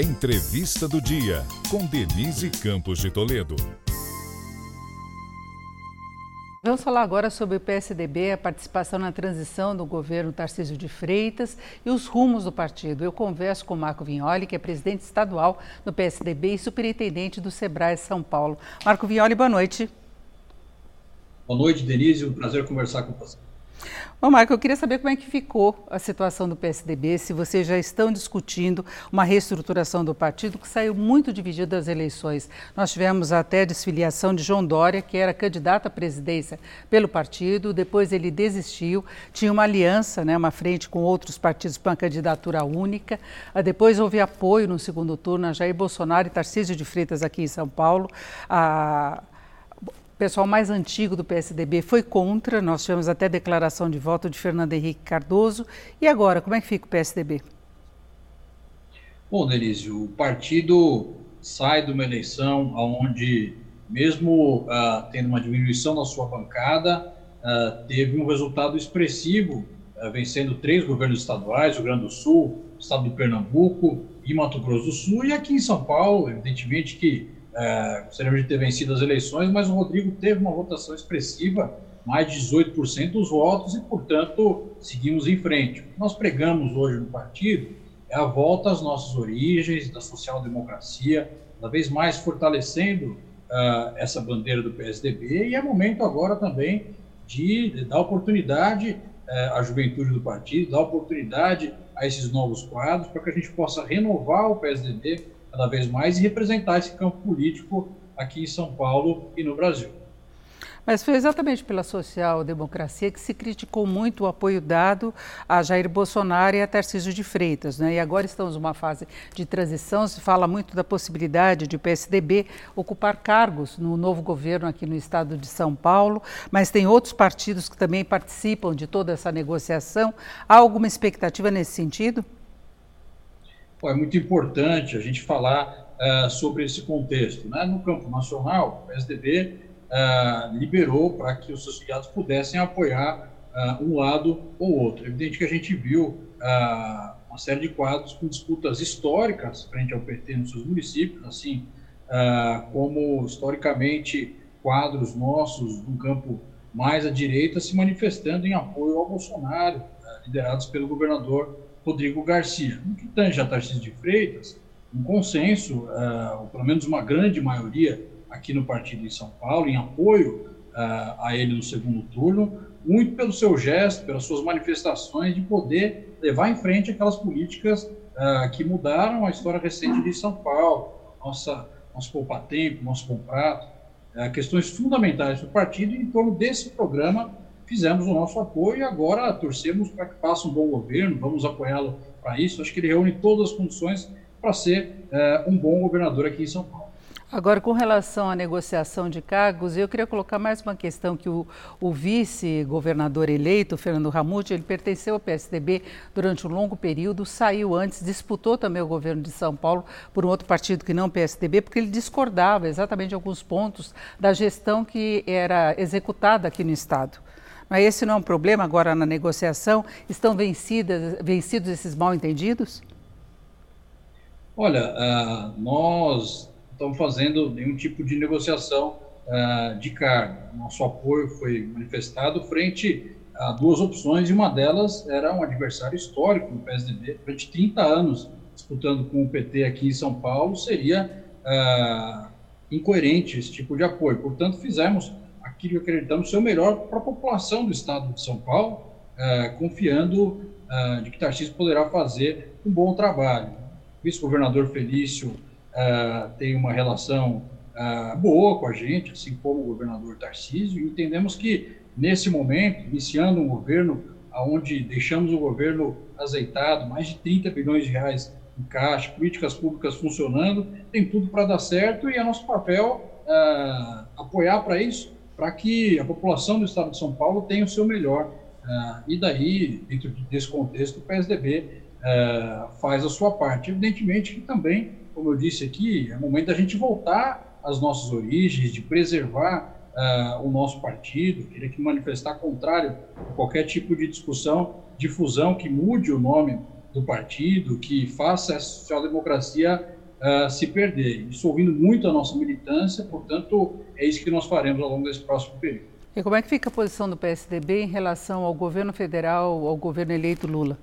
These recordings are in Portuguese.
Entrevista do Dia, com Denise Campos de Toledo. Vamos falar agora sobre o PSDB, a participação na transição do governo Tarcísio de Freitas e os rumos do partido. Eu converso com Marco Vignoli, que é presidente estadual do PSDB e superintendente do SEBRAE São Paulo. Marco Vignoli, boa noite. Boa noite, Denise. Um prazer conversar com você. Bom, Marco, eu queria saber como é que ficou a situação do PSDB, se vocês já estão discutindo uma reestruturação do partido que saiu muito dividido das eleições. Nós tivemos até a desfiliação de João Dória, que era candidato à presidência pelo partido, depois ele desistiu, tinha uma aliança, né, uma frente com outros partidos para uma candidatura única, ah, depois houve apoio no segundo turno a Jair Bolsonaro e Tarcísio de Freitas aqui em São Paulo. A pessoal mais antigo do PSDB foi contra, nós tivemos até declaração de voto de Fernando Henrique Cardoso. E agora, como é que fica o PSDB? Bom, Denise, o partido sai de uma eleição onde, mesmo uh, tendo uma diminuição na sua bancada, uh, teve um resultado expressivo, uh, vencendo três governos estaduais, o Grande do Sul, o estado de Pernambuco e Mato Grosso do Sul, e aqui em São Paulo, evidentemente que é, gostaríamos de ter vencido as eleições, mas o Rodrigo teve uma votação expressiva, mais de 18% dos votos, e, portanto, seguimos em frente. O que nós pregamos hoje no partido é a volta às nossas origens, da social-democracia, cada vez mais fortalecendo uh, essa bandeira do PSDB, e é momento agora também de, dar oportunidade uh, à juventude do partido, dar oportunidade a esses novos quadros, para que a gente possa renovar o PSDB cada vez mais e representar esse campo político aqui em São Paulo e no Brasil. Mas foi exatamente pela social-democracia que se criticou muito o apoio dado a Jair Bolsonaro e a Tarcísio de Freitas. Né? E agora estamos numa fase de transição, se fala muito da possibilidade de o PSDB ocupar cargos no novo governo aqui no estado de São Paulo, mas tem outros partidos que também participam de toda essa negociação. Há alguma expectativa nesse sentido? É muito importante a gente falar uh, sobre esse contexto. Né? No campo nacional, o PSDB uh, eh, liberou para que os seus filiados pudessem apoiar uh, um lado ou outro. É evidente que a gente viu uma série de quadros com disputas históricas frente ao PT nos seus municípios, assim como historicamente quadros nossos no campo mais à direita se manifestando em apoio ao Bolsonaro, liderados pelo governador Rodrigo Garcia. No que tange a Tarcísio de Freitas, um consenso, uh, ou pelo menos uma grande maioria aqui no partido em São Paulo, em apoio uh, a ele no segundo turno, muito pelo seu gesto, pelas suas manifestações de poder levar em frente aquelas políticas uh, que mudaram a história recente de São Paulo, nossa, nosso poupa-tempo, nosso contrato, questões fundamentais do partido, em torno desse programa fizemos o nosso apoio e agora torcemos para que faça um bom governo, vamos apoiá-lo para isso. Acho que ele reúne todas as condições para ser é, um bom governador aqui em São Paulo. Agora, com relação à negociação de cargos, eu queria colocar mais uma questão que o, o vice-governador eleito, Fernando Ramute, ele pertenceu ao PSDB durante um longo período, saiu antes, disputou também o governo de São Paulo por um outro partido que não o PSDB, porque ele discordava exatamente de alguns pontos da gestão que era executada aqui no Estado. Mas esse não é um problema agora na negociação? Estão vencidas, vencidos esses mal-entendidos? Olha, uh, nós estamos fazendo nenhum tipo de negociação uh, de cargo. Nosso apoio foi manifestado frente a duas opções e uma delas era um adversário histórico no PSDB. Durante 30 anos disputando com o PT aqui em São Paulo, seria uh, incoerente esse tipo de apoio. Portanto, fizemos que acreditamos ser o melhor para a população do estado de São Paulo, é, confiando é, de que Tarcísio poderá fazer um bom trabalho. O vice-governador Felício é, tem uma relação boa com a gente, assim como o governador Tarcísio, e entendemos que, nesse momento, iniciando um governo onde deixamos o governo azeitado, mais de 30 bilhões de reais em caixa, políticas públicas funcionando, tem tudo para dar certo e é nosso papel apoiar para isso para que a população do estado de São Paulo tenha o seu melhor. Uh, e daí, dentro desse contexto, o PSDB uh, eh, faz a sua parte. Evidentemente que também, como eu disse aqui, é momento da gente voltar às nossas origens, de preservar uh, o nosso partido, querer que manifestar contrário a qualquer tipo de discussão, difusão que mude o nome do partido que faça essa social-democracia uh, se perder. Isso ouvindo muito a nossa militância, portanto, é isso que nós faremos ao longo desse próximo período. E como é que fica a posição do PSDB em relação ao governo federal, ao governo eleito Lula?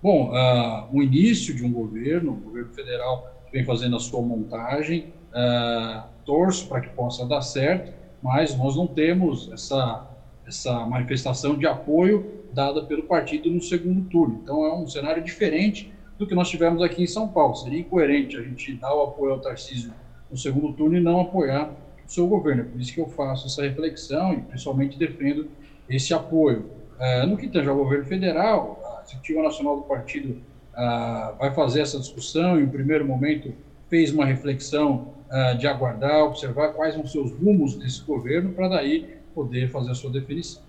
Bom, uh, o início de um governo, o governo federal vem fazendo a sua montagem, uh, torço para que possa dar certo, mas nós não temos essa, essa manifestação de apoio dada pelo partido no segundo turno. Então é um cenário diferente do que nós tivemos aqui em São Paulo. Seria incoerente a gente dar o apoio ao Tarcísio no segundo turno e não apoiar o seu governo. É por isso que eu faço essa reflexão e principalmente defendo esse apoio. É, no que tange ao governo federal, a Executiva Nacional do Partido ah, vai fazer essa discussão em primeiro momento, fez uma reflexão ah, de aguardar, observar quais ser os rumos desse governo para daí poder fazer a sua definição.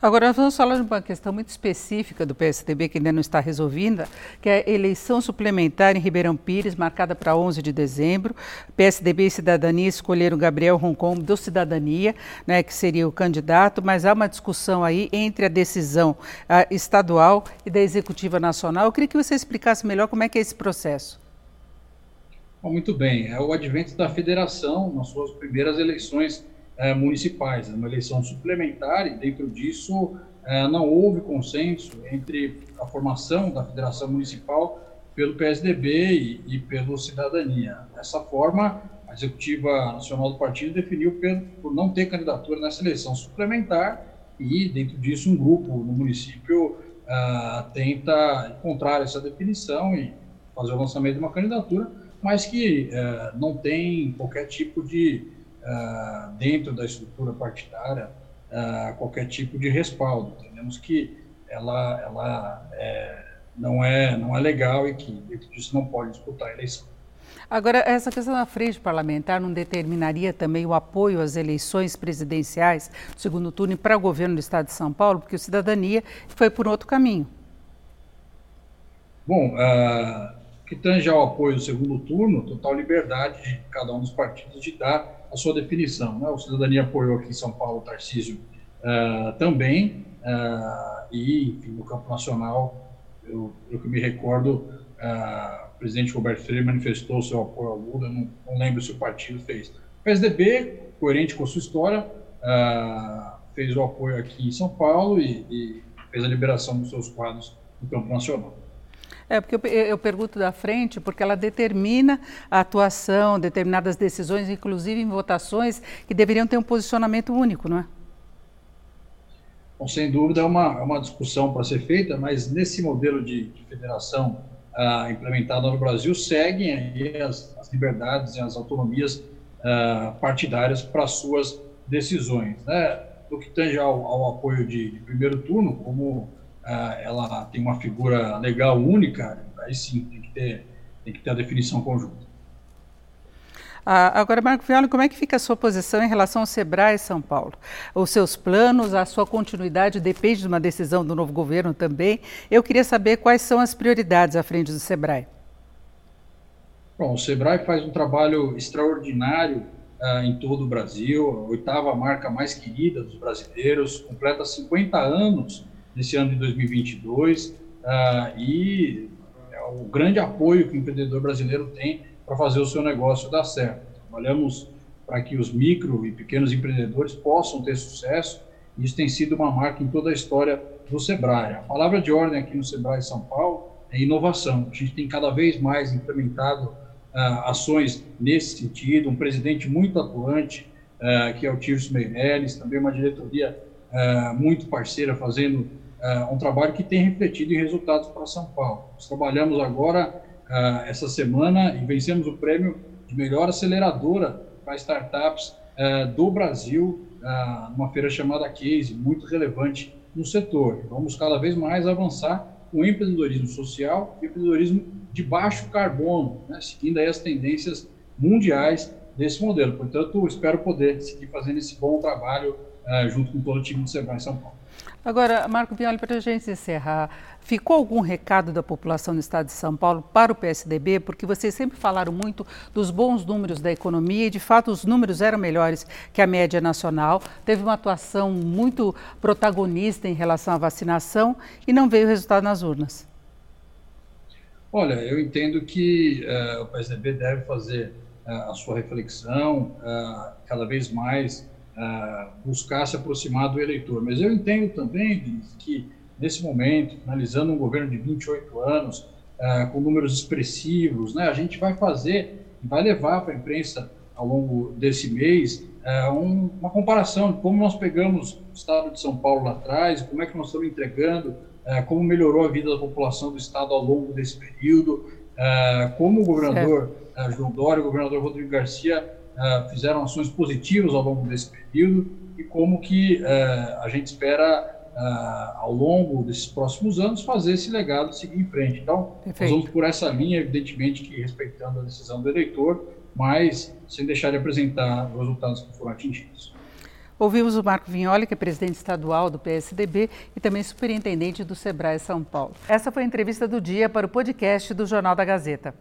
Agora, nós vamos falar de uma questão muito específica do PSDB que ainda não está resolvida, que é a eleição suplementar em Ribeirão Pires, marcada para 11 de dezembro. PSDB e Cidadania escolheram Gabriel Roncom do Cidadania, né, que seria o candidato, mas há uma discussão aí entre a decisão estadual e da Executiva Nacional. Eu queria que você explicasse melhor como é que é esse processo. Bom, muito bem. É o advento da federação nas suas primeiras eleições é, municipais, é uma eleição suplementar e dentro disso é, não houve consenso entre a formação da federação municipal pelo PSDB e, e pelo Cidadania. Dessa forma, a executiva nacional do partido definiu por, por não ter candidatura nessa eleição suplementar e dentro disso um grupo no município uh, tenta encontrar essa definição e fazer o lançamento de uma candidatura, mas que uh, não tem qualquer tipo de uh, dentro da estrutura partidária uh, qualquer tipo de respaldo. Entendemos que ela, ela é, não, é, não é legal e que dentro disso não pode disputar a eleição. Agora, essa questão da frente parlamentar não determinaria também o apoio às eleições presidenciais do segundo turno para o governo do Estado de São Paulo, porque o Cidadania foi por outro caminho? Bom, uh, que tange ao apoio do segundo turno, total liberdade de cada um dos partidos de dar a sua definição. Né? O Cidadania apoiou aqui em São Paulo o Tarcísio uh, também, uh, e, enfim, no campo nacional, eu, eu que me recordo, uh, o presidente Roberto Freire manifestou seu apoio ao Lula, não, não lembro se o partido fez. O PSDB, coerente com a sua história, fez o apoio aqui em São Paulo e, e fez a liberação dos seus quadros no campo nacional. É, porque eu, eu, pergunto da frente, porque ela determina a atuação, determinadas decisões, inclusive em votações, que deveriam ter um posicionamento único, não é? Bom, sem dúvida é uma, é uma discussão para ser feita, mas nesse modelo de, de federação ah, implementado no Brasil, seguem aí as, as liberdades e as autonomias ah, partidárias para suas decisões. Né? No que tange ao, ao apoio de, de primeiro turno, como ela tem uma figura legal única, aí sim tem que ter, tem que ter a definição conjunta. Ah, agora, Marco Violi, como é que fica a sua posição em relação ao Sebrae São Paulo? Os seus planos, a sua continuidade depende de uma decisão do novo governo também. Eu queria saber quais são as prioridades à frente do Sebrae. Bom, o Sebrae faz um trabalho extraordinário uh, em todo o Brasil, a oitava marca mais querida dos brasileiros, completa 50 anos nesse ano de 2022 uh, e é o grande apoio que o empreendedor brasileiro tem para fazer o seu negócio dar certo. Trabalhamos para que os micro e pequenos empreendedores possam ter sucesso e isso tem sido uma marca em toda a história do Sebrae. A palavra de ordem aqui no Sebrae São Paulo é inovação. A gente tem cada vez mais implementado uh, ações nesse sentido, um presidente muito atuante, uh, que é o Tirso Meirelles, também uma diretoria muito parceira, fazendo uh, um trabalho que tem refletido em resultados para São Paulo. Nós trabalhamos agora, uh, essa semana, e vencemos o prêmio de melhor aceleradora para startups uh, do Brasil, numa feira chamada Case, muito relevante no setor. Vamos cada vez mais avançar com empreendedorismo social e empreendedorismo de baixo carbono, né, seguindo as tendências mundiais desse modelo. Portanto, espero poder seguir fazendo esse bom trabalho uh, junto com todo o time do Sebrae São Paulo. Agora, Marco Violi, para a gente encerrar, ficou algum recado da população do estado de São Paulo para o PSDB? Porque vocês sempre falaram muito dos bons números da economia e, de fato, os números eram melhores que a média nacional. Teve uma atuação muito protagonista em relação à vacinação e não veio resultado nas urnas. Olha, eu entendo que uh, o PSDB deve fazer uh, a sua reflexão uh, cada vez mais buscar se aproximar do eleitor. Mas eu entendo também que, nesse momento, finalizando um governo de 28 anos, com números expressivos, né, a gente vai fazer, vai levar para a imprensa ao longo desse mês um, uma comparação de como nós pegamos o estado de São Paulo lá atrás, como é que nós estamos entregando é, como melhorou a vida da população do estado ao longo desse período, como o governador João Dória o governador Rodrigo Garcia fizeram ações positivas ao longo desse período e como que a gente espera ao longo desses próximos anos fazer esse legado seguir em frente. Então, Perfeito. nós vamos por essa linha, evidentemente que respeitando a decisão do eleitor, mas sem deixar de apresentar os resultados que foram atingidos. Ouvimos o Marco Vignoli, que é presidente estadual do PSDB e também superintendente do Sebrae São Paulo. Essa foi a entrevista do dia para o podcast do Jornal da Gazeta.